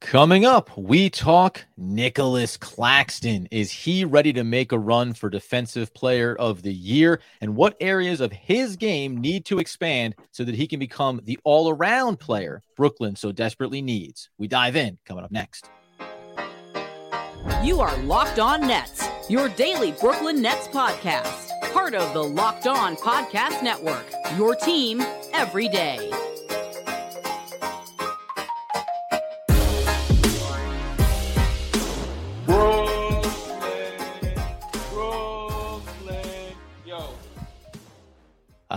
Coming up, we talk Nicholas Claxton. Is he ready to make a run for Defensive Player of the Year? And what areas of his game need to expand so that he can become the all around player Brooklyn so desperately needs? We dive in coming up next. You are Locked On Nets, your daily Brooklyn Nets podcast, part of the Locked On Podcast Network, your team every day.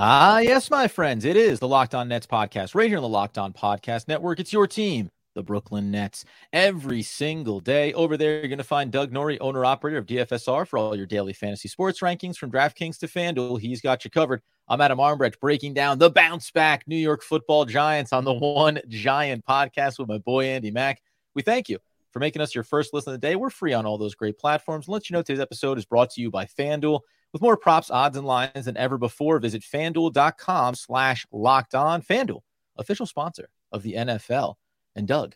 Ah, yes, my friends. It is the Locked On Nets podcast right here on the Locked On Podcast Network. It's your team, the Brooklyn Nets, every single day. Over there, you're going to find Doug Norrie, owner operator of DFSR, for all your daily fantasy sports rankings from DraftKings to FanDuel. He's got you covered. I'm Adam Armbrecht breaking down the bounce back New York football giants on the One Giant podcast with my boy Andy Mack. We thank you for making us your first listen of the day. We're free on all those great platforms. Let you know today's episode is brought to you by FanDuel. With more props, odds, and lines than ever before, visit fanduel.com slash locked on. FanDuel, official sponsor of the NFL. And Doug,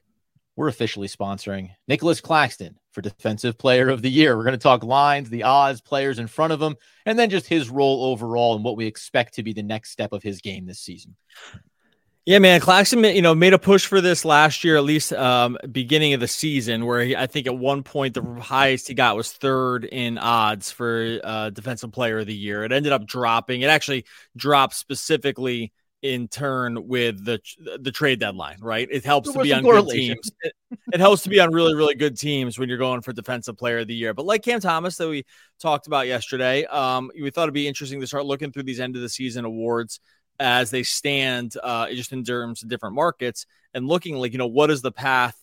we're officially sponsoring Nicholas Claxton for Defensive Player of the Year. We're going to talk lines, the odds, players in front of him, and then just his role overall and what we expect to be the next step of his game this season. Yeah, man, Claxton, you know, made a push for this last year, at least um, beginning of the season, where he, I think at one point the highest he got was third in odds for uh, Defensive Player of the Year. It ended up dropping. It actually dropped specifically in turn with the the trade deadline, right? It helps to be on good teams. It, it, helps to be on really really good teams when you're going for defensive player of the year. But like Cam Thomas that we talked about yesterday, um, we thought it'd be interesting to start looking through these end of the season awards as they stand uh, just in terms of different markets and looking like you know what is the path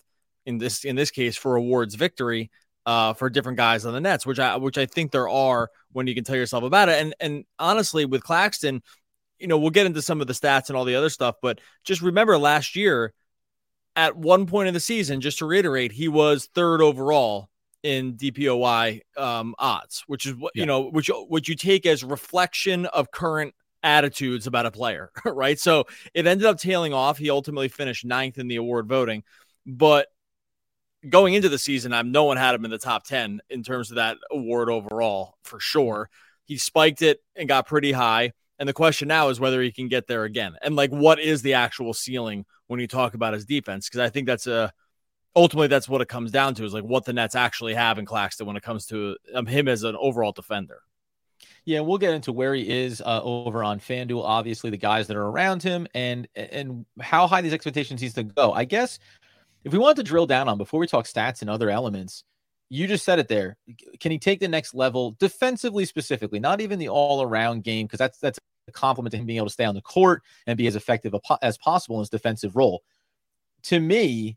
in this in this case for awards victory uh, for different guys on the Nets, which I which I think there are when you can tell yourself about it. And and honestly, with Claxton, you know, we'll get into some of the stats and all the other stuff, but just remember last year, at one point in the season, just to reiterate, he was third overall in DPOY um, odds, which is what yeah. you know, which which you take as reflection of current attitudes about a player, right? So it ended up tailing off. He ultimately finished ninth in the award voting, but going into the season, I'm no one had him in the top 10 in terms of that award overall for sure. He spiked it and got pretty high. And the question now is whether he can get there again. And like, what is the actual ceiling when you talk about his defense? Because I think that's a ultimately that's what it comes down to is like what the Nets actually have in Claxton when it comes to um, him as an overall defender. Yeah, we'll get into where he is uh, over on FanDuel. Obviously, the guys that are around him, and and how high these expectations needs to go. I guess if we want to drill down on before we talk stats and other elements, you just said it there. Can he take the next level defensively, specifically, not even the all around game, because that's that's a compliment to him being able to stay on the court and be as effective as possible in his defensive role. To me,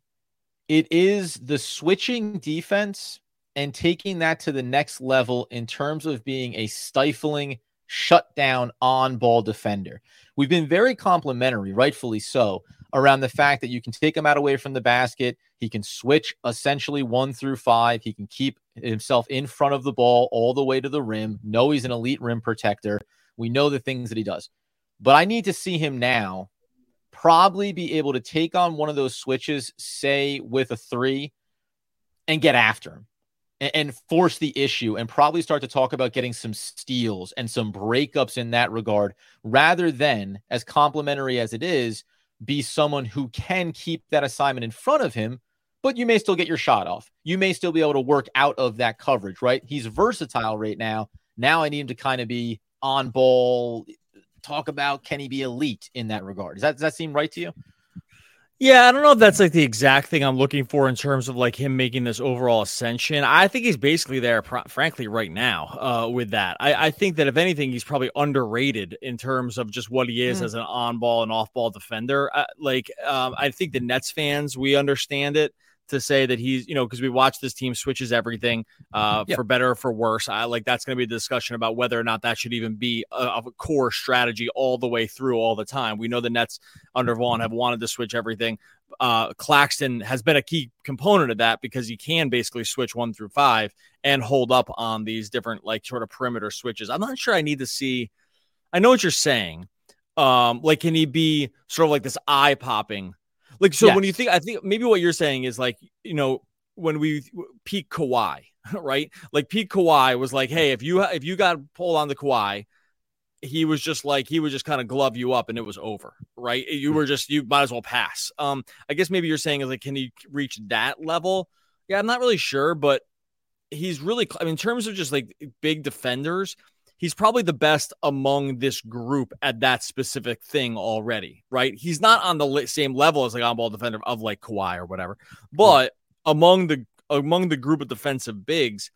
it is the switching defense and taking that to the next level in terms of being a stifling, shutdown on ball defender. We've been very complimentary, rightfully so, around the fact that you can take him out away from the basket. He can switch essentially one through five. He can keep himself in front of the ball all the way to the rim. Know he's an elite rim protector. We know the things that he does. But I need to see him now probably be able to take on one of those switches, say with a three, and get after him and, force the issue and probably start to talk about getting some steals and some breakups in that regard rather than as complimentary as it is be someone who can keep that assignment in front of him but you may still get your shot off. You may still be able to work out of that coverage right? He's versatile right now. Now i need him to kind of be on ball talk about can he be elite in that regard. Does that, does that seem right to you yeah, I don't know if that's like the exact thing I'm looking for in terms of like him making this overall ascension. I think he's basically there, pr- frankly, right now uh, with that. I-, I, think that if anything, he's probably underrated in terms of just what he is mm. as an on ball and off ball defender. Uh, like, um, I think the Nets fans, we understand it to say that he's, you know, because we watch this team switches everything uh, yep. for better or for worse. I like that's going to be a discussion about whether or not that should even be a, a, core strategy all the way through all the time. We know the Nets under Vaughn have wanted to switch everything. Uh, Claxton has been a key component of that because he can basically switch one through five and hold up on these different like sort of perimeter switches. I'm not sure I need to see. I know what you're saying. Um, like, can he be sort of like this eye popping Like so, yes. when you think, I think maybe what you're saying is like you know when we peak Kawhi, right? Like peak Kawhi was like, hey, if you if you got pulled on the Kawhi, he was just like he would just kind of glove you up and it was over, right? You were just you might as well pass. Um, I guess maybe you're saying is like, can he reach that level? Yeah, I'm not really sure, but he's really. I mean, in terms of just like big defenders, he's probably the best among this group at that specific thing already, right? He's not on the same level as like on ball defender of like Kawhi or whatever, but among the among the group of defensive bigs,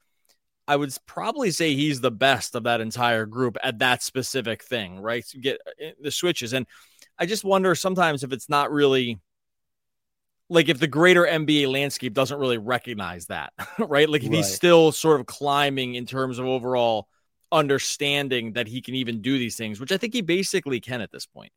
I would probably say he's the best of that entire group at that specific thing, right? To get uh, the switches, and I just wonder sometimes if it's not really like if the greater NBA landscape doesn't really recognize that, right? Like if right. he's still sort of climbing in terms of overall understanding that he can even do these things, which I think he basically can at this point.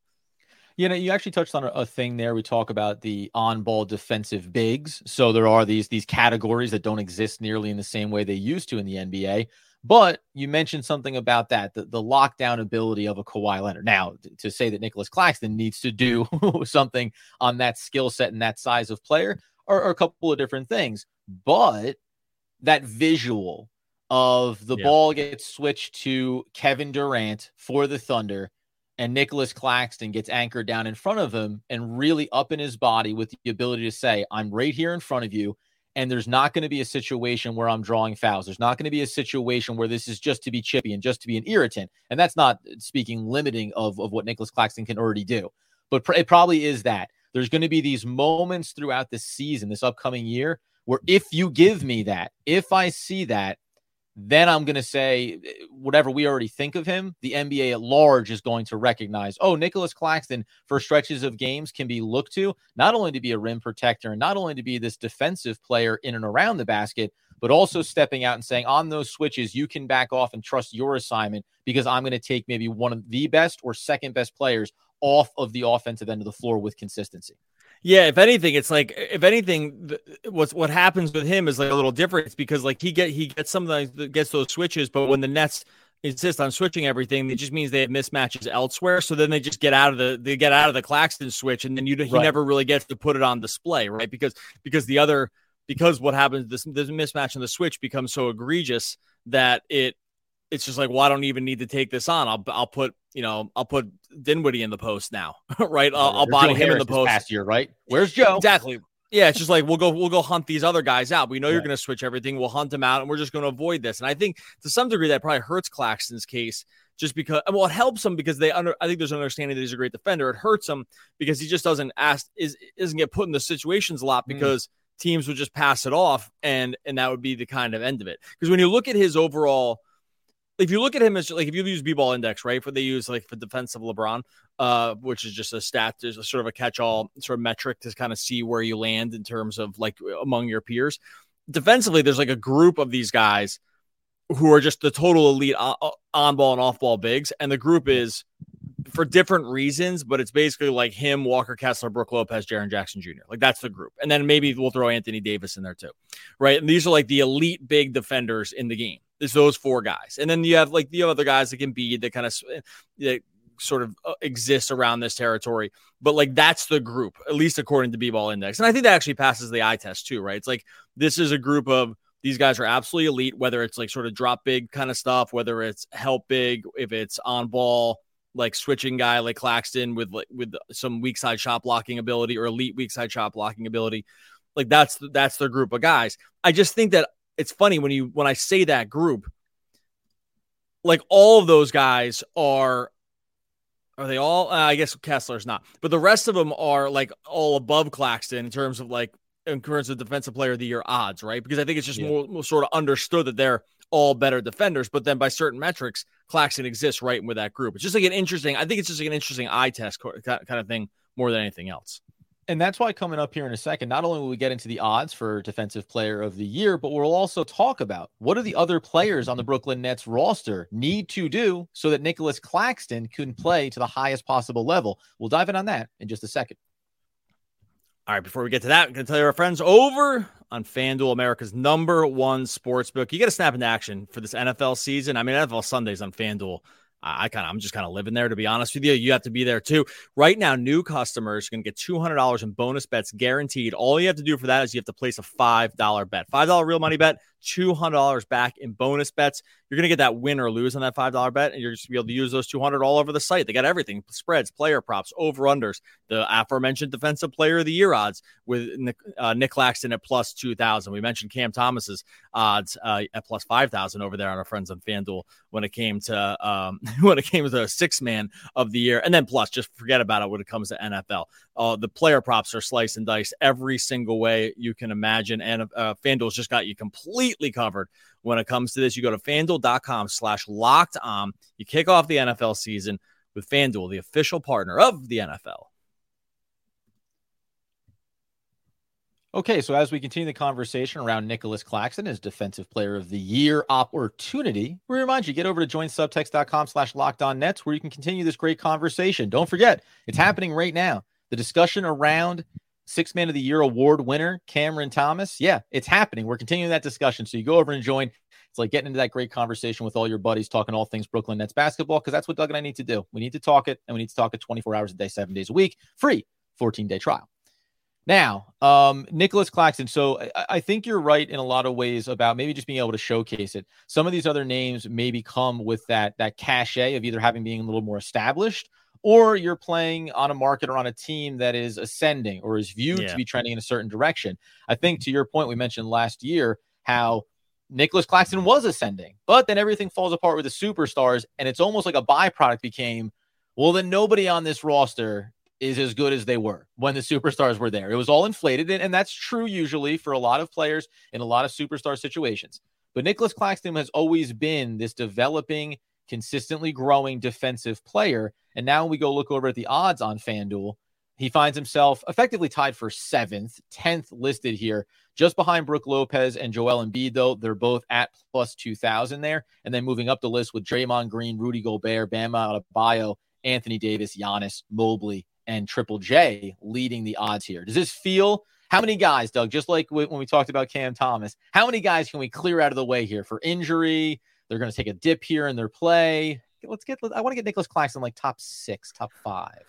You know, you actually touched on a, thing there. We talk about the on-ball defensive bigs. So there are these these categories that don't exist nearly in the same way they used to in the NBA. But you mentioned something about that, the, the lockdown ability of a Kawhi Leonard. Now, to say that Nicholas Claxton needs to do something on that skill set and that size of player are, are, a couple of different things. But that visual of the yeah. ball gets switched to Kevin Durant for the Thunder and Nicholas Claxton gets anchored down in front of him and really up in his body with the ability to say, I'm right here in front of you. And there's not going to be a situation where I'm drawing fouls. There's not going to be a situation where this is just to be chippy and just to be an irritant. And that's not speaking limiting of, of what Nicholas Claxton can already do. But pr- it probably is that. There's going to be these moments throughout the season, this upcoming year, where if you give me that, if I see that, then I'm going to say whatever we already think of him, the NBA at large is going to recognize, oh, Nicholas Claxton for stretches of games can be looked to not only to be a rim protector and not only to be this defensive player in and around the basket, but also stepping out and saying on those switches, you can back off and trust your assignment because I'm going to take maybe one of the best or second best players off of the offensive end of the floor with consistency. Yeah, if anything, it's like if anything, what's what happens with him is like a little different. It's because like he get he gets some of the gets those switches, but when the Nets insist on switching everything, it just means they have mismatches elsewhere. So then they just get out of the they get out of the Claxton switch, and then you he right. never really gets to put it on display, right? Because because the other because what happens this this mismatch in the switch becomes so egregious that it it's just like, well, I don't even need to take this on. I'll I'll put you know I'll put Dinwiddie in the post now, right? I'll, I'll body him in the post. Past year, right? Where's Joe? Exactly. Yeah, it's just like we'll go we'll go hunt these other guys out. We know you're going to switch everything. We'll hunt them out, and we're just going to avoid this. And I think to some degree that probably hurts Claxton's case, just because well, it helps him because they under. I think there's an understanding that he's a great defender. It hurts him because he just doesn't ask is isn't get put in the situations a lot mm. because. Mm. Teams would just pass it off, and and that would be the kind of end of it. Because when you look at his overall if you look at him as like if you use b-ball index right for they use like for defensive lebron uh which is just a stat there's a sort of a catch-all sort of metric to kind of see where you land in terms of like among your peers. Defensively there's like a group of these guys who are just the total elite on ball and off ball bigs and the group is for different reasons, but it's basically like him, Walker Kessler, Brook Lopez, Jaren Jackson Jr. Like that's the group. And then maybe we'll throw Anthony Davis in there too. Right. And these are like the elite big defenders in the game. There's those four guys. And then you have like the other guys that can be that kind of that sort of uh, exists around this territory. But like that's the group, at least according to B ball index. And I think that actually passes the eye test too, right? It's like this is a group of these guys are absolutely elite, whether it's like sort of drop big kind of stuff, whether it's help big, if it's on ball, like switching guy like Claxton with like with some weak side shot blocking ability or elite weak side shot blocking ability. Like that's that's their group of guys. I just think that it's funny when you when I say that group, like all of those guys are are they all? Uh, I guess Kessler's not, but the rest of them are like all above Claxton in terms of like in terms of defensive player of the year odds, right? Because I think it's just yeah. more, more, sort of understood that they're all better defenders, but then by certain metrics, Claxton exists right with that group. It's just like an interesting. I think it's just like an interesting eye test kind of thing more than anything else. And that's why coming up here in a second, not only will we get into the odds for defensive player of the year, but we'll also talk about what do the other players on the Brooklyn Nets roster need to do so that Nicholas Claxton can play to the highest possible level. We'll dive in on that in just a second. All right, before we get to that, I'm going to tell you our friends over on FanDuel, America's number one sports book. You got to snap into action for this NFL season. I mean, NFL Sundays on FanDuel. I, kind of I'm just kind of living there to be honest with you. You have to be there too. Right now, new customers are going to get two hundred dollars in bonus bets guaranteed. All you have to do for that is you have to place a five dollar bet, five dollar real money bet, two hundred dollars back in bonus bets. You're going to get that win or lose on that five dollar bet, and you're just be able to use those two hundred all over the site. They got everything: spreads, player props, over unders, the aforementioned defensive player of the year odds with Nick, uh, Nick Claxton at plus two thousand. We mentioned Cam Thomas's odds uh, at plus five thousand over there on our friends on FanDuel when it came to um, when it came to a six man of the year, and then plus just forget about it when it comes to NFL. Uh, the player props are slice and dice every single way you can imagine, and uh, FanDuel's just got you completely covered when it comes to this. You go to FanDuel.com slash locked on. You kick off the NFL season with FanDuel, the official partner of the NFL. Okay, so as we continue the conversation around Nicholas Claxton as Defensive Player of the Year opportunity, we remind you get over to joinsubtext.com slash locked where you can continue this great conversation. Don't forget, it's happening right now. The discussion around Six Man of the Year award winner, Cameron Thomas. Yeah, it's happening. We're continuing that discussion. So you go over and join. It's like getting into that great conversation with all your buddies, talking all things Brooklyn Nets basketball, because that's what Doug and I need to do. We need to talk it, and we need to talk it 24 hours a day, seven days a week, free 14 day trial. Now, um, Nicholas Claxton. So I, I, think you're right in a lot of ways about maybe just being able to showcase it. Some of these other names maybe come with that that cachet of either having being a little more established, or you're playing on a market or on a team that is ascending or is viewed yeah. to be trending in a certain direction. I think to your point, we mentioned last year how Nicholas Claxton was ascending, but then everything falls apart with the superstars, and it's almost like a byproduct became. Well, then nobody on this roster is as good as they were when the superstars were there. It was all inflated, and, and that's true usually for a lot of players in a lot of superstar situations. But Nicholas Claxton has always been this developing, consistently growing defensive player. And now when we go look over at the odds on FanDuel, he finds himself effectively tied for seventh, 10th listed here, just behind Brook Lopez and Joel Embiid, though. They're both at plus 2,000 there. And then moving up the list with Draymond Green, Rudy Gobert, Bam Adebayo, Anthony Davis, Giannis, Mobley, and Triple J leading the odds here. Does this feel how many guys, Doug, just like when we talked about Cam Thomas, how many guys can we clear out of the way here for injury? They're going to take a dip here in their play. Let's get, I want to get Nicholas Claxton like top six, top five.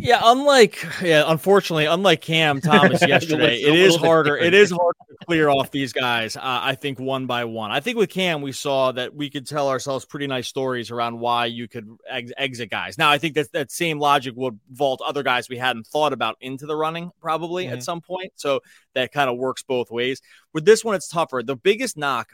Yeah, unlike yeah, unfortunately, unlike Cam Thomas yesterday, it is harder. It is harder to clear off these guys. Uh, I think one by one. I think with Cam, we saw that we could tell ourselves pretty nice stories around why you could ex- exit guys. Now, I think that that same logic would vault other guys we hadn't thought about into the running probably mm-hmm. at some point. So that kind of works both ways. With this one, it's tougher. The biggest knock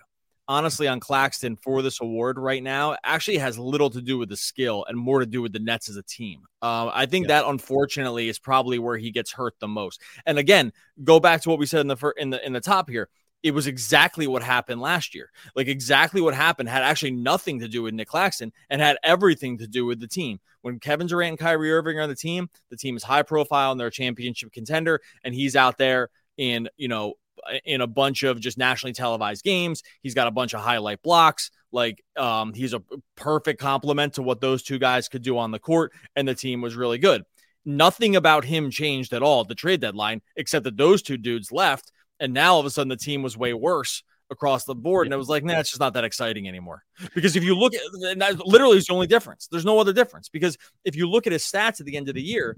honestly on Claxton for this award right now actually has little to do with the skill and more to do with the Nets as a team. Uh, I think yeah. that unfortunately is probably where he gets hurt the most. And again, go back to what we said in the fir- in the in the top here. It was exactly what happened last year. Like exactly what happened had actually nothing to do with Nick Claxton and had everything to do with the team. When Kevin Durant and Kyrie Irving are on the team, the team is high profile and they're a championship contender, and he's out there in you know in a bunch of just nationally televised games. He's got a bunch of highlight blocks. Like um, he's a perfect complement to what those two guys could do on the court, and the team was really good. Nothing about him changed at all at the trade deadline, except that those two dudes left, and now all of a sudden the team was way worse across the board. And it was like, nah, it's just not that exciting anymore. Because if you look at that, literally, is the only difference. There's no other difference. Because if you look at his stats at the end of the year,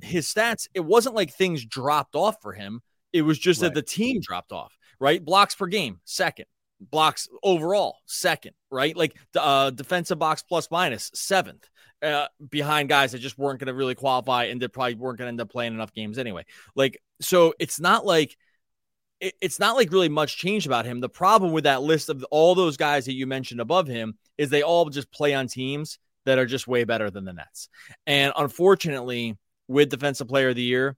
his stats, it wasn't like things dropped off for him. It was just right. that the team dropped off, right? Blocks per game, second. Blocks overall, second, right? Like uh, defensive box plus minus, seventh. Uh, behind guys that just weren't going to really qualify and that probably weren't going to end up playing enough games anyway. Like, so it's not like it, it's not like really much changed about him. The problem with that list of all those guys that you mentioned above him is they all just play on teams that are just way better than the Nets. And unfortunately, with Defensive Player of the Year,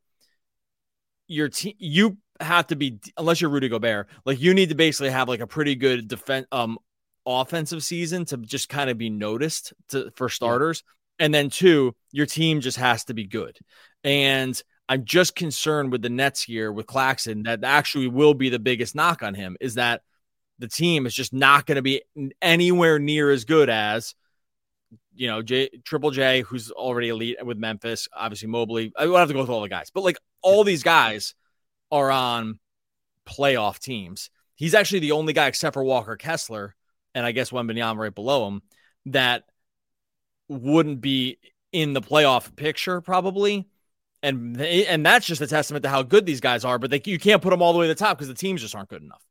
your team you have to be unless you're Rudy Gobert, like you need to basically have like a pretty good defense um offensive season to just kind of be noticed to for starters. And then two, your team just has to be good. And I'm just concerned with the Nets here with Claxton that actually will be the biggest knock on him is that the team is just not going to be anywhere near as good as you know, J, Triple J, who's already elite with Memphis, obviously Mobley. I don't have to go through all the guys, but like all these guys are on playoff teams. He's actually the only guy except for Walker Kessler, and I guess Wembanyama right below him, that wouldn't be in the playoff picture probably. And and that's just a testament to how good these guys are. But they, you can't put them all the way to the top because the teams just aren't good enough.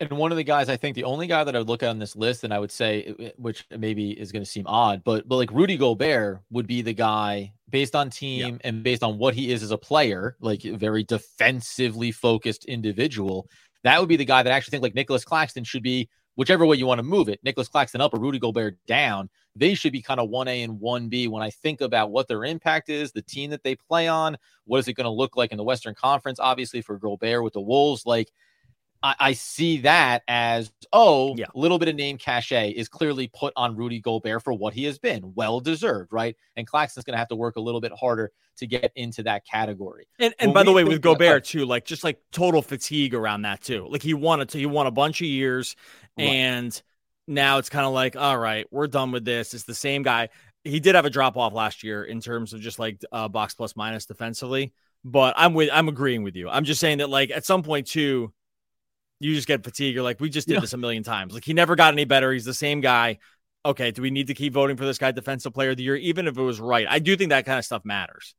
And one of the guys, I think the only guy that I would look at on this list, and I would say, eh, eh, which maybe is going to seem odd, but but like Rudy Gobert would be the guy based on team yeah. and based on what he is as a player, like very defensively focused individual. That would be the guy that I actually think like Nicholas Claxton should be, whichever way you want to move it, Nicholas Claxton up or Rudy Gobert down. They should be kind of 1A and 1B when I think about what their impact is, the team that they play on, what is it going to look like in the Western Conference, obviously for Gobert with the Wolves. Like I, I see that as oh, a yeah. little bit of name cachet is clearly put on Rudy Gobert for what he has been, well deserved, right? And Claxton's going to have to work a little bit harder to get into that category. And, and by the way, with Gobert too, like just like total fatigue around that too. Like he wanted to, he won a bunch of years, right. and now it's kind of like, all right, we're done with this. It's the same guy. He did have a drop off last year in terms of just like uh, box plus minus defensively, but I'm with, I'm agreeing with you. I'm just saying that like at some point too you just get fatigued. You're like, we just did yeah. this a million times. Like he never got any better. He's the same guy. Okay, do we need to keep voting for this guy defensive player of the year, even if it was right? I do think that kind of stuff matters.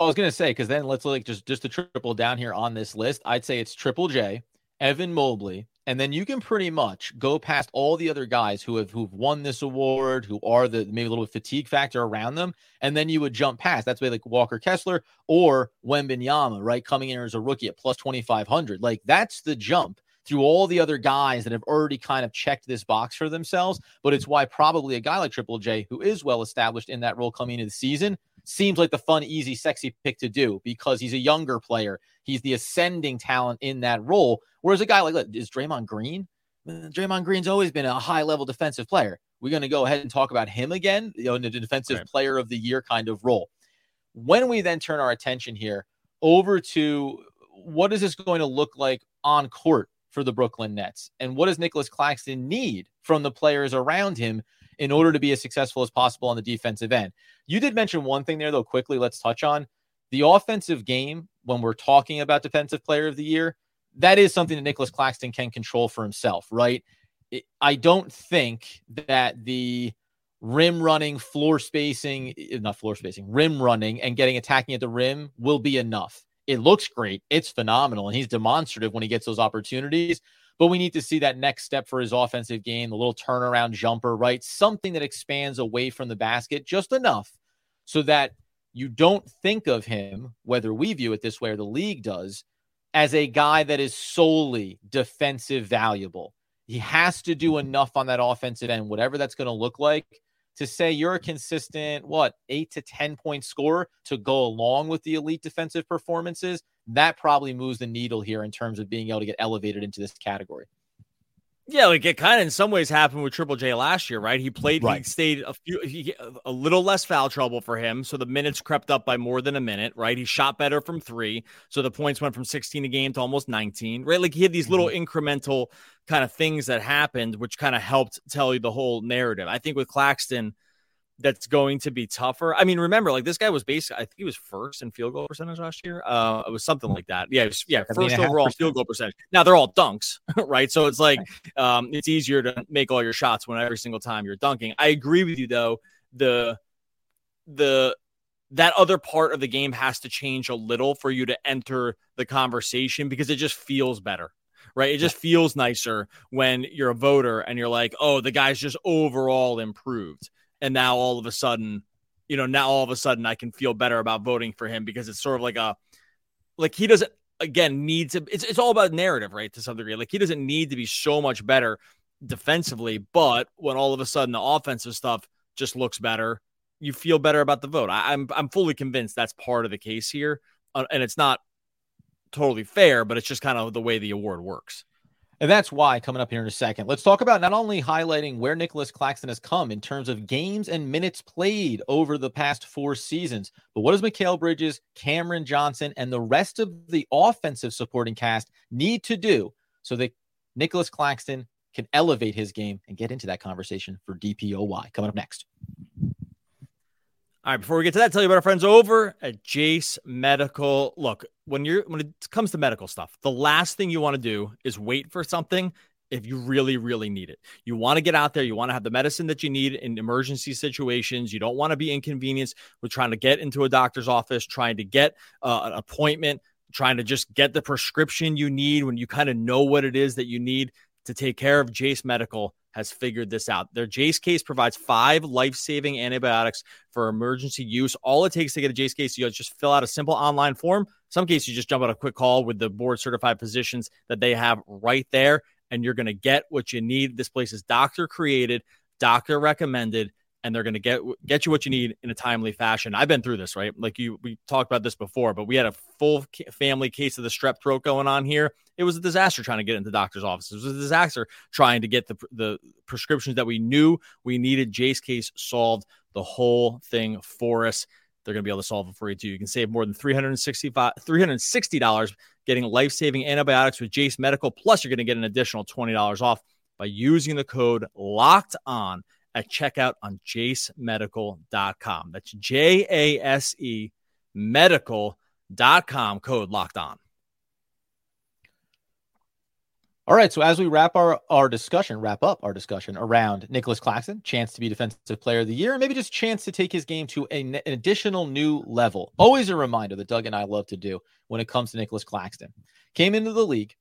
I was gonna say because then let's like just just to triple down here on this list. I'd say it's Triple J, Evan Mobley, and then you can pretty much go past all the other guys who have who've won this award, who are the maybe a little fatigue factor around them, and then you would jump past. That's way like Walker Kessler or Wembanyama, right, coming in as a rookie at plus twenty five hundred. Like that's the jump through all the other guys that have already kind of checked this box for themselves. But it's why probably a guy like Triple J, who is well established in that role coming into the season, seems like the fun, easy, sexy pick to do because he's a younger player. He's the ascending talent in that role. Whereas a guy like is Draymond Green? Draymond Green's always been a high level defensive player. We're going to go ahead and talk about him again, you know, in the defensive right. player of the year kind of role. When we then turn our attention here over to what is this going to look like on court for the Brooklyn Nets? And what does Nicholas Claxton need from the players around him in order to be as successful as possible on the defensive end? You did mention one thing there, though, quickly, let's touch on the offensive game when we're talking about defensive player of the year. That is something that Nicholas Claxton can control for himself, right? I don't think that the rim running, floor spacing, eh, not floor spacing, rim running and getting attacking at the rim will be enough. It looks great. It's phenomenal. And he's demonstrative when he gets those opportunities. But we need to see that next step for his offensive game, the little turnaround jumper, right? Something that expands away from the basket just enough so that you don't think of him, whether we view it this way or the league does, as a guy that is solely defensive valuable. He has to do enough on that offensive end, whatever that's going to look like, to say you're a consistent, what, eight to 10 point scorer to go along with the elite defensive performances, that probably moves the needle here in terms of being able to get elevated into this category. Yeah, like it kind of in some ways happened with Triple J last year, right? He played, right. he stayed a few, he, a little less foul trouble for him, so the minutes crept up by more than a minute, right? He shot better from three, so the points went from 16 a game to almost 19, right? Like he had these little mm-hmm. incremental kind of things that happened, which kind of helped tell you the whole narrative. I think with Claxton, that's going to be tougher. I mean, remember, like this guy was basically, I think he was first in field goal percentage last year. Uh, it was something like that. Yeah, was, yeah, first overall field goal percentage. Now they're all dunks, right? So it's like um, it's easier to make all your shots when every single time you're dunking. I agree with you though. The the that other part of the game has to change a little for you to enter the conversation because it just feels better right? It just feels nicer when you're a voter and you're like, oh, the guy's just overall improved and now all of a sudden, you know, now all of a sudden I can feel better about voting for him because it's sort of like a like he doesn't again need to it's it's all about narrative, right? To some degree. Like he doesn't need to be so much better defensively, but when all of a sudden the offensive stuff just looks better, you feel better about the vote. I, am I'm, I'm fully convinced that's part of the case here, uh, and it's not totally fair, but it's just kind of the way the award works. And that's why coming up here in a second, let's talk about not only highlighting where Nicholas Claxton has come in terms of games and minutes played over the past four seasons, but what does Mikal Bridges, Cameron Johnson, and the rest of the offensive supporting cast need to do so that Nicholas Claxton can elevate his game and get into that conversation for DPOY coming up next. All right, before we get to that, tell you about our friends over at Jase Medical. Look, when you're when it comes to medical stuff, the last thing you want to do is wait for something if you really, really need it. You want to get out there. You want to have the medicine that you need in emergency situations. You don't want to be inconvenienced with trying to get into a doctor's office, trying to get uh, an appointment, trying to just get the prescription you need when you kind of know what it is that you need to take care of. Jase Medical has figured this out. Their Jase case provides five life saving antibiotics for emergency use. All it takes to get a Jase case, you just fill out a simple online form. Some cases, you just jump on a quick call with the board certified physicians that they have right there and you're going to get what you need. This place is doctor created, doctor recommended, and they're going to get get you what you need in a timely fashion. I've been through this, right? Like you, we talked about this before, but we had a full family case of the strep throat going on here. It was a disaster trying to get into doctor's offices. It was a disaster trying to get the the prescriptions that we knew we needed. Jase case solved the whole thing for us. They're going to be able to solve it for you too. You can save more than 365, $360 getting life saving antibiotics with Jase Medical. Plus, you're going to get an additional $20 off by using the code locked on at checkout on jasemedical.com. That's J A S E medical.com code locked on. All right. So as we wrap our, our discussion, wrap up our discussion around Nicholas Claxton, chance to be defensive player of the year, and maybe just chance to take his game to a, an additional new level. Always a reminder that Doug and I love to do when it comes to Nicholas Claxton. Came into the league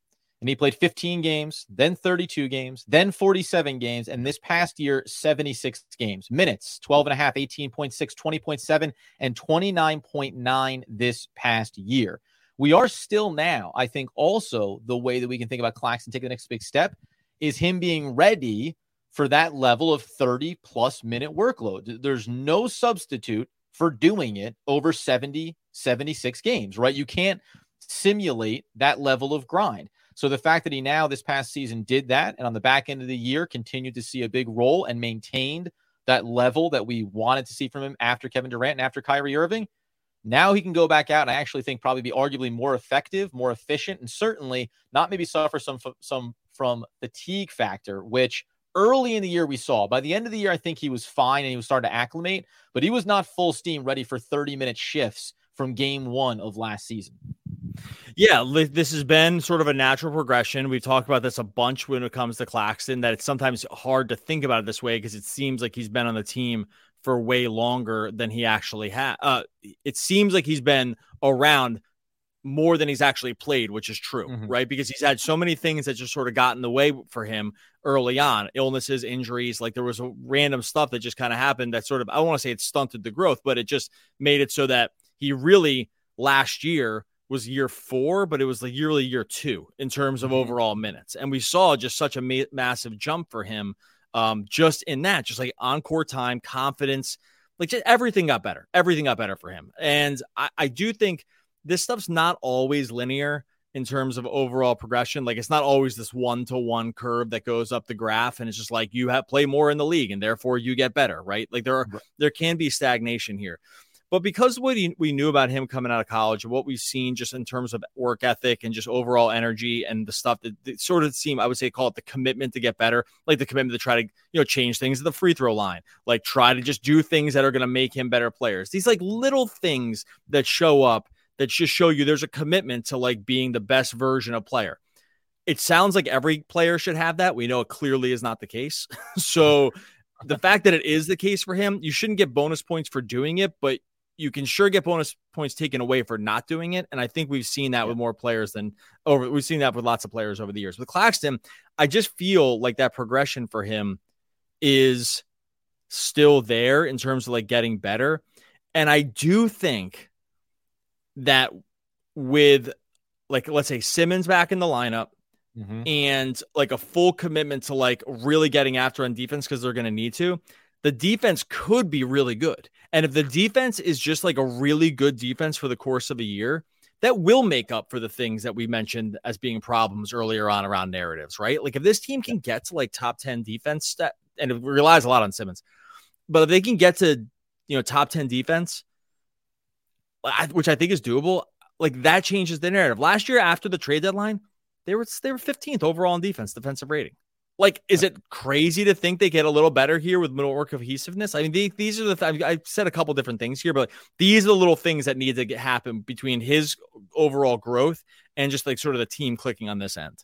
and he played 15 games, then 32 games, then 47 games, and this past year, 76 games. Minutes, 12 and a half, 18.6, 20.7, and 29.9 this past year we are still now, I think, also the way that we can think about Claxton taking the next big step is him being ready for that level of 30 plus minute workload. There's no substitute for doing it over 70, 76 games, right? You can't simulate that level of grind. So the fact that he now this past season did that and on the back end of the year continued to see a big role and maintained that level that we wanted to see from him after Kevin Durant and after Kyrie Irving, now he can go back out and I actually think probably be arguably more effective, more efficient, and certainly not maybe suffer some some from fatigue factor, which early in the year we saw. By the end of the year, I think he was fine and he was starting to acclimate, but he was not full steam ready for 30 minute shifts from game one of last season. Yeah, this has been sort of a natural progression. We've talked about this a bunch when it comes to Claxton, that it's sometimes hard to think about it this way because it seems like he's been on the team for way longer than he actually had. Uh, it seems like he's been around more than he's actually played, which is true, mm-hmm. right? Because he's had so many things that just sort of got in the way for him early on illnesses, injuries. Like there was a random stuff that just kind of happened that sort of, I don't want to say it stunted the growth, but it just made it so that he really last year was year four, but it was like yearly year two in terms of mm-hmm. overall minutes. And we saw just such a ma- massive jump for him um, just in that, just like encore time, confidence, like just everything got better. Everything got better for him. And I, I do think this stuff's not always linear in terms of overall progression. Like it's not always this one to one curve that goes up the graph, and it's just like you have play more in the league, and therefore you get better, right? Like there are there can be stagnation here. But because what he, we knew about him coming out of college and what we've seen just in terms of work ethic and just overall energy and the stuff that, that sort of seem, I would say, call it the commitment to get better, like the commitment to try to, you know, change things at the free throw line, like try to just do things that are going to make him better players. These like little things that show up that just show you there's a commitment to like being the best version of player. It sounds like every player should have that. We know it clearly is not the case. so the fact that it is the case for him, you shouldn't get bonus points for doing it, but you can sure get bonus points taken away for not doing it. And I think we've seen that yeah. with more players than over. We've seen that with lots of players over the years. With Claxton, I just feel like that progression for him is still there in terms of like getting better. And I do think that with like, let's say Simmons back in the lineup, Mm-hmm. and like a full commitment to like really getting after on defense because they're going to need to the defense could be really good. And if the defense is just like a really good defense for the course of a year, that will make up for the things that we mentioned as being problems earlier on around narratives, right? Like if this team can get to like top 10 defense and it relies a lot on Simmons, but if they can get to, you know, top 10 defense, which I think is doable, like that changes the narrative. Last year after the trade deadline, they were they were 15th overall in defense defensive rating. Like, is it crazy to think they get a little better here with middle work cohesiveness? I mean, they, these are the th- I've said a couple different things here, but these are the little things that need to get happen between his overall growth and just like sort of the team clicking on this end.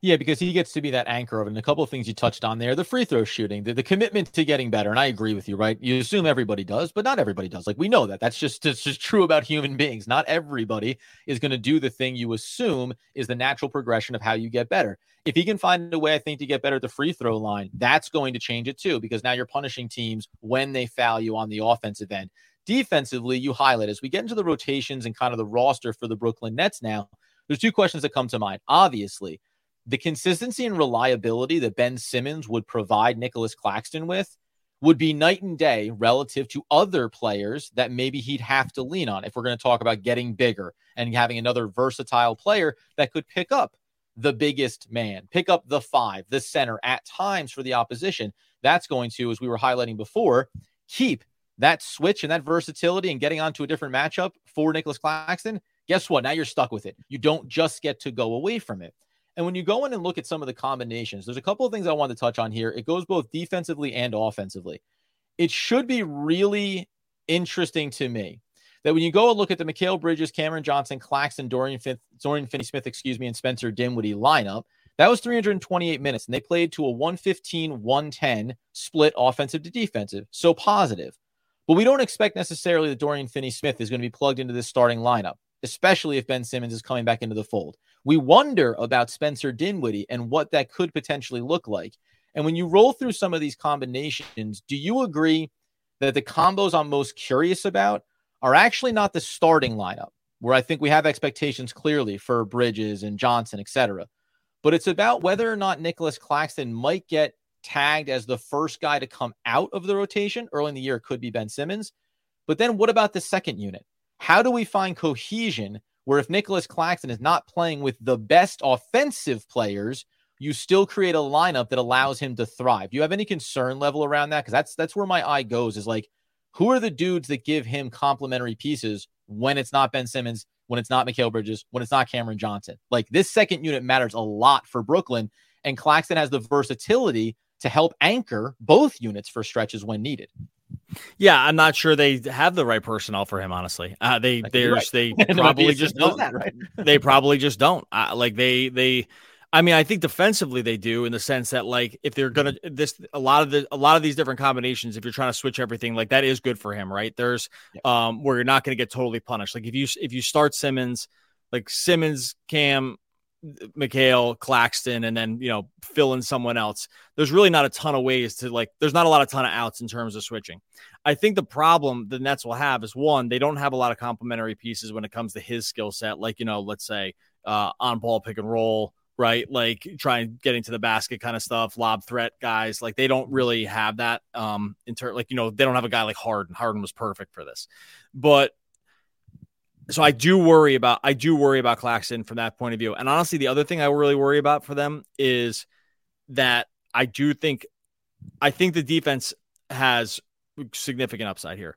Yeah, because he gets to be that anchor of it. And a couple of things you touched on there the free throw shooting, the, the commitment to getting better. And I agree with you, right? You assume everybody does, but not everybody does. Like we know that. That's just, it's just true about human beings. Not everybody is going to do the thing you assume is the natural progression of how you get better. If he can find a way, I think, to get better at the free throw line, that's going to change it too, because now you're punishing teams when they foul you on the offensive end. Defensively, you highlight as we get into the rotations and kind of the roster for the Brooklyn Nets now. There's two questions that come to mind. Obviously, the consistency and reliability that Ben Simmons would provide Nicholas Claxton with would be night and day relative to other players that maybe he'd have to lean on if we're going to talk about getting bigger and having another versatile player that could pick up the biggest man, pick up the five, the center at times for the opposition. That's going to, as we were highlighting before, keep that switch and that versatility and getting onto a different matchup for Nicholas Claxton. Guess what? Now you're stuck with it. You don't just get to go away from it. And when you go in and look at some of the combinations, there's a couple of things I want to touch on here. It goes both defensively and offensively. It should be really interesting to me that when you go and look at the Mikal Bridges, Cameron Johnson, Claxton, Dorian, Fith- Dorian Finney-Smith, excuse me, and Spencer Dinwiddie lineup, that was 328 minutes, and they played to a 115 110 split offensive to defensive. So positive. But we don't expect necessarily that Dorian Finney Smith is going to be plugged into this starting lineup, especially if Ben Simmons is coming back into the fold. We wonder about Spencer Dinwiddie and what that could potentially look like. And when you roll through some of these combinations, do you agree that the combos I'm most curious about are actually not the starting lineup, where I think we have expectations clearly for Bridges and Johnson, etc. But it's about whether or not Nicholas Claxton might get tagged as the first guy to come out of the rotation early in the year. Could be Ben Simmons. But then what about the second unit? How do we find cohesion where if Nicholas Claxton is not playing with the best offensive players, you still create a lineup that allows him to thrive. Do you have any concern level around that? Because that's that's where my eye goes. Is like, who are the dudes that give him complementary pieces when it's not Ben Simmons, when it's not Mikal Bridges, when it's not Cameron Johnson? Like this second unit matters a lot for Brooklyn, and Claxton has the versatility to help anchor both units for stretches when needed. Yeah, I'm not sure they have the right personnel for him. Honestly, uh, they there's right. they probably just don't. That, right? they probably just don't. Uh, like they they. I mean, I think defensively they do in the sense that like if they're gonna this a lot of the a lot of these different combinations, if you're trying to switch everything, like that is good for him, right? There's um where you're not gonna get totally punished. Like if you if you start Simmons, like Simmons, Cam, Mikal, Claxton, and then you know fill in someone else. There's really not a ton of ways to like. There's not a lot of ton of outs in terms of switching. I think the problem the Nets will have is one, they don't have a lot of complementary pieces when it comes to his skill set. Like you know, let's say uh, on ball pick and roll, right? Like trying getting to the basket kind of stuff, lob threat guys. Like they don't really have that. Um, in turn, like you know, they don't have a guy like Harden. Harden was perfect for this, but so I do worry about I do worry about Claxton from that point of view. And honestly, the other thing I really worry about for them is that I do think I think the defense has significant upside here.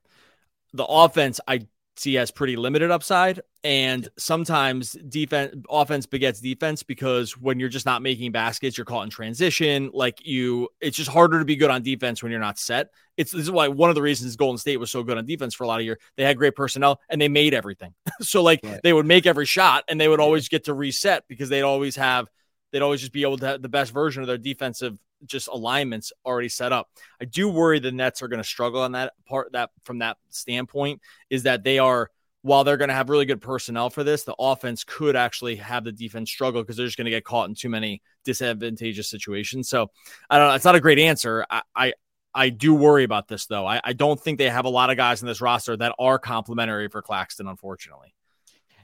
The offense I see has pretty limited upside. And sometimes defense offense begets defense because when you're just not making baskets, you're caught in transition. Like you, it's just harder to be good on defense when you're not set. It's this is why one of the reasons Golden State was so good on defense for a lot of year. They had great personnel and they made everything. so like right. they would make every shot and they would always get to reset because they'd always have they'd always just be able to have the best version of their defensive just alignments already set up. I do worry the Nets are going to struggle on that part that from that standpoint is that they are while they're going to have really good personnel for this, the offense could actually have the defense struggle because they're just going to get caught in too many disadvantageous situations. So I don't know. It's not a great answer. I, I, I do worry about this though. I, I don't think they have a lot of guys in this roster that are complementary for Claxton, unfortunately.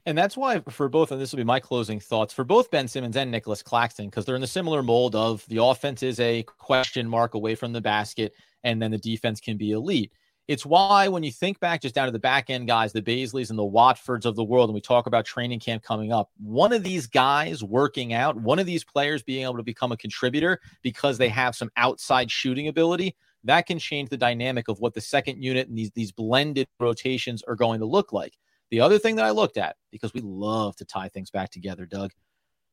And that's why for both, and this will be my closing thoughts for both Ben Simmons and Nicholas Claxton, because they're in the similar mold of the offense is a question mark away from the basket, and then the defense can be elite. It's why when you think back just down to the back end guys, the Bazleys and the Watfords of the world, and we talk about training camp coming up, one of these guys working out, one of these players being able to become a contributor because they have some outside shooting ability, that can change the dynamic of what the second unit and these, these blended rotations are going to look like. The other thing that I looked at, because we love to tie things back together, Doug,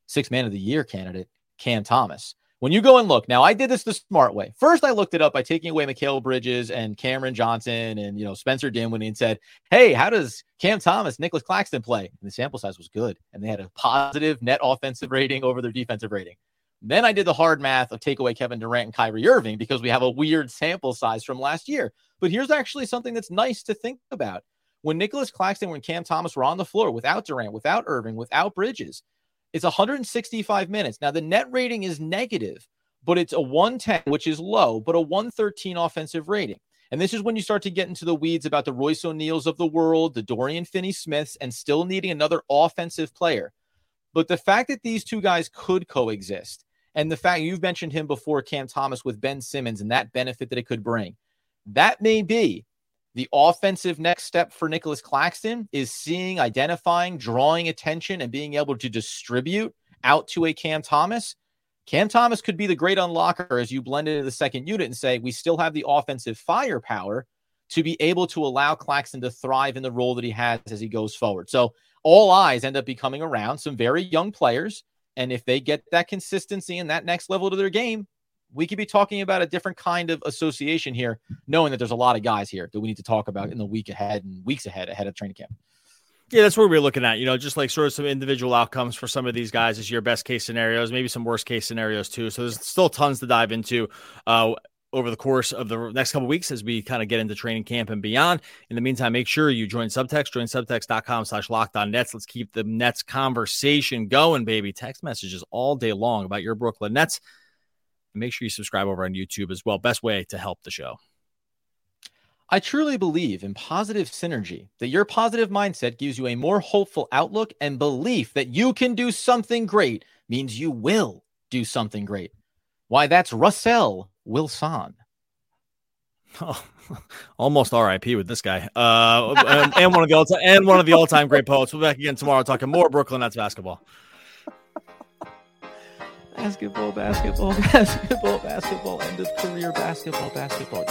six man of the year candidate, Cam Thomas. When you go and look, now I did this the smart way. First, I looked it up by taking away Mikal Bridges and Cameron Johnson and you know Spencer Dinwiddie and said, "Hey, how does Cam Thomas, Nicholas Claxton play?" And the sample size was good, and they had a positive net offensive rating over their defensive rating. Then I did the hard math of take away Kevin Durant and Kyrie Irving because we have a weird sample size from last year. But here's actually something that's nice to think about. When Nicholas Claxton, when Cam Thomas were on the floor without Durant, without Irving, without Bridges, it's 165 minutes. Now, the net rating is negative, but it's a 110, which is low, but a 113 offensive rating. And this is when you start to get into the weeds about the Royce O'Neals of the world, the Dorian Finney Smiths, and still needing another offensive player. But the fact that these two guys could coexist, and the fact you've mentioned him before, Cam Thomas with Ben Simmons, and that benefit that it could bring, that may be the offensive next step for Nicholas Claxton is seeing, identifying, drawing attention, and being able to distribute out to a Cam Thomas. Cam Thomas could be the great unlocker as you blend into the second unit and say, we still have the offensive firepower to be able to allow Claxton to thrive in the role that he has as he goes forward. So all eyes end up becoming around some very young players. And if they get that consistency and that next level to their game, we could be talking about a different kind of association here, knowing that there's a lot of guys here that we need to talk about in the week ahead and weeks ahead ahead of training camp. Yeah, that's what we're looking at. You know, just like sort of some individual outcomes for some of these guys is your best case scenarios, maybe some worst case scenarios too. So there's still tons to dive into. Uh, over the course of the next couple weeks as we kind of get into training camp and beyond. In the meantime, make sure you join Subtext, join subtext.com slash locked nets. Let's keep the Nets conversation going, baby. Text messages all day long about your Brooklyn Nets. And make sure you subscribe over on YouTube as well. Best way to help the show. I truly believe in positive synergy, that your positive mindset gives you a more hopeful outlook and belief that you can do something great means you will do something great. Why, that's Russell Wilson. Oh, almost RIP with this guy. Uh, and, and, one of the and one of the all time great poets. We'll be back again tomorrow talking more Brooklyn Nets basketball. Basketball, basketball, basketball, basketball, end of career basketball, basketball.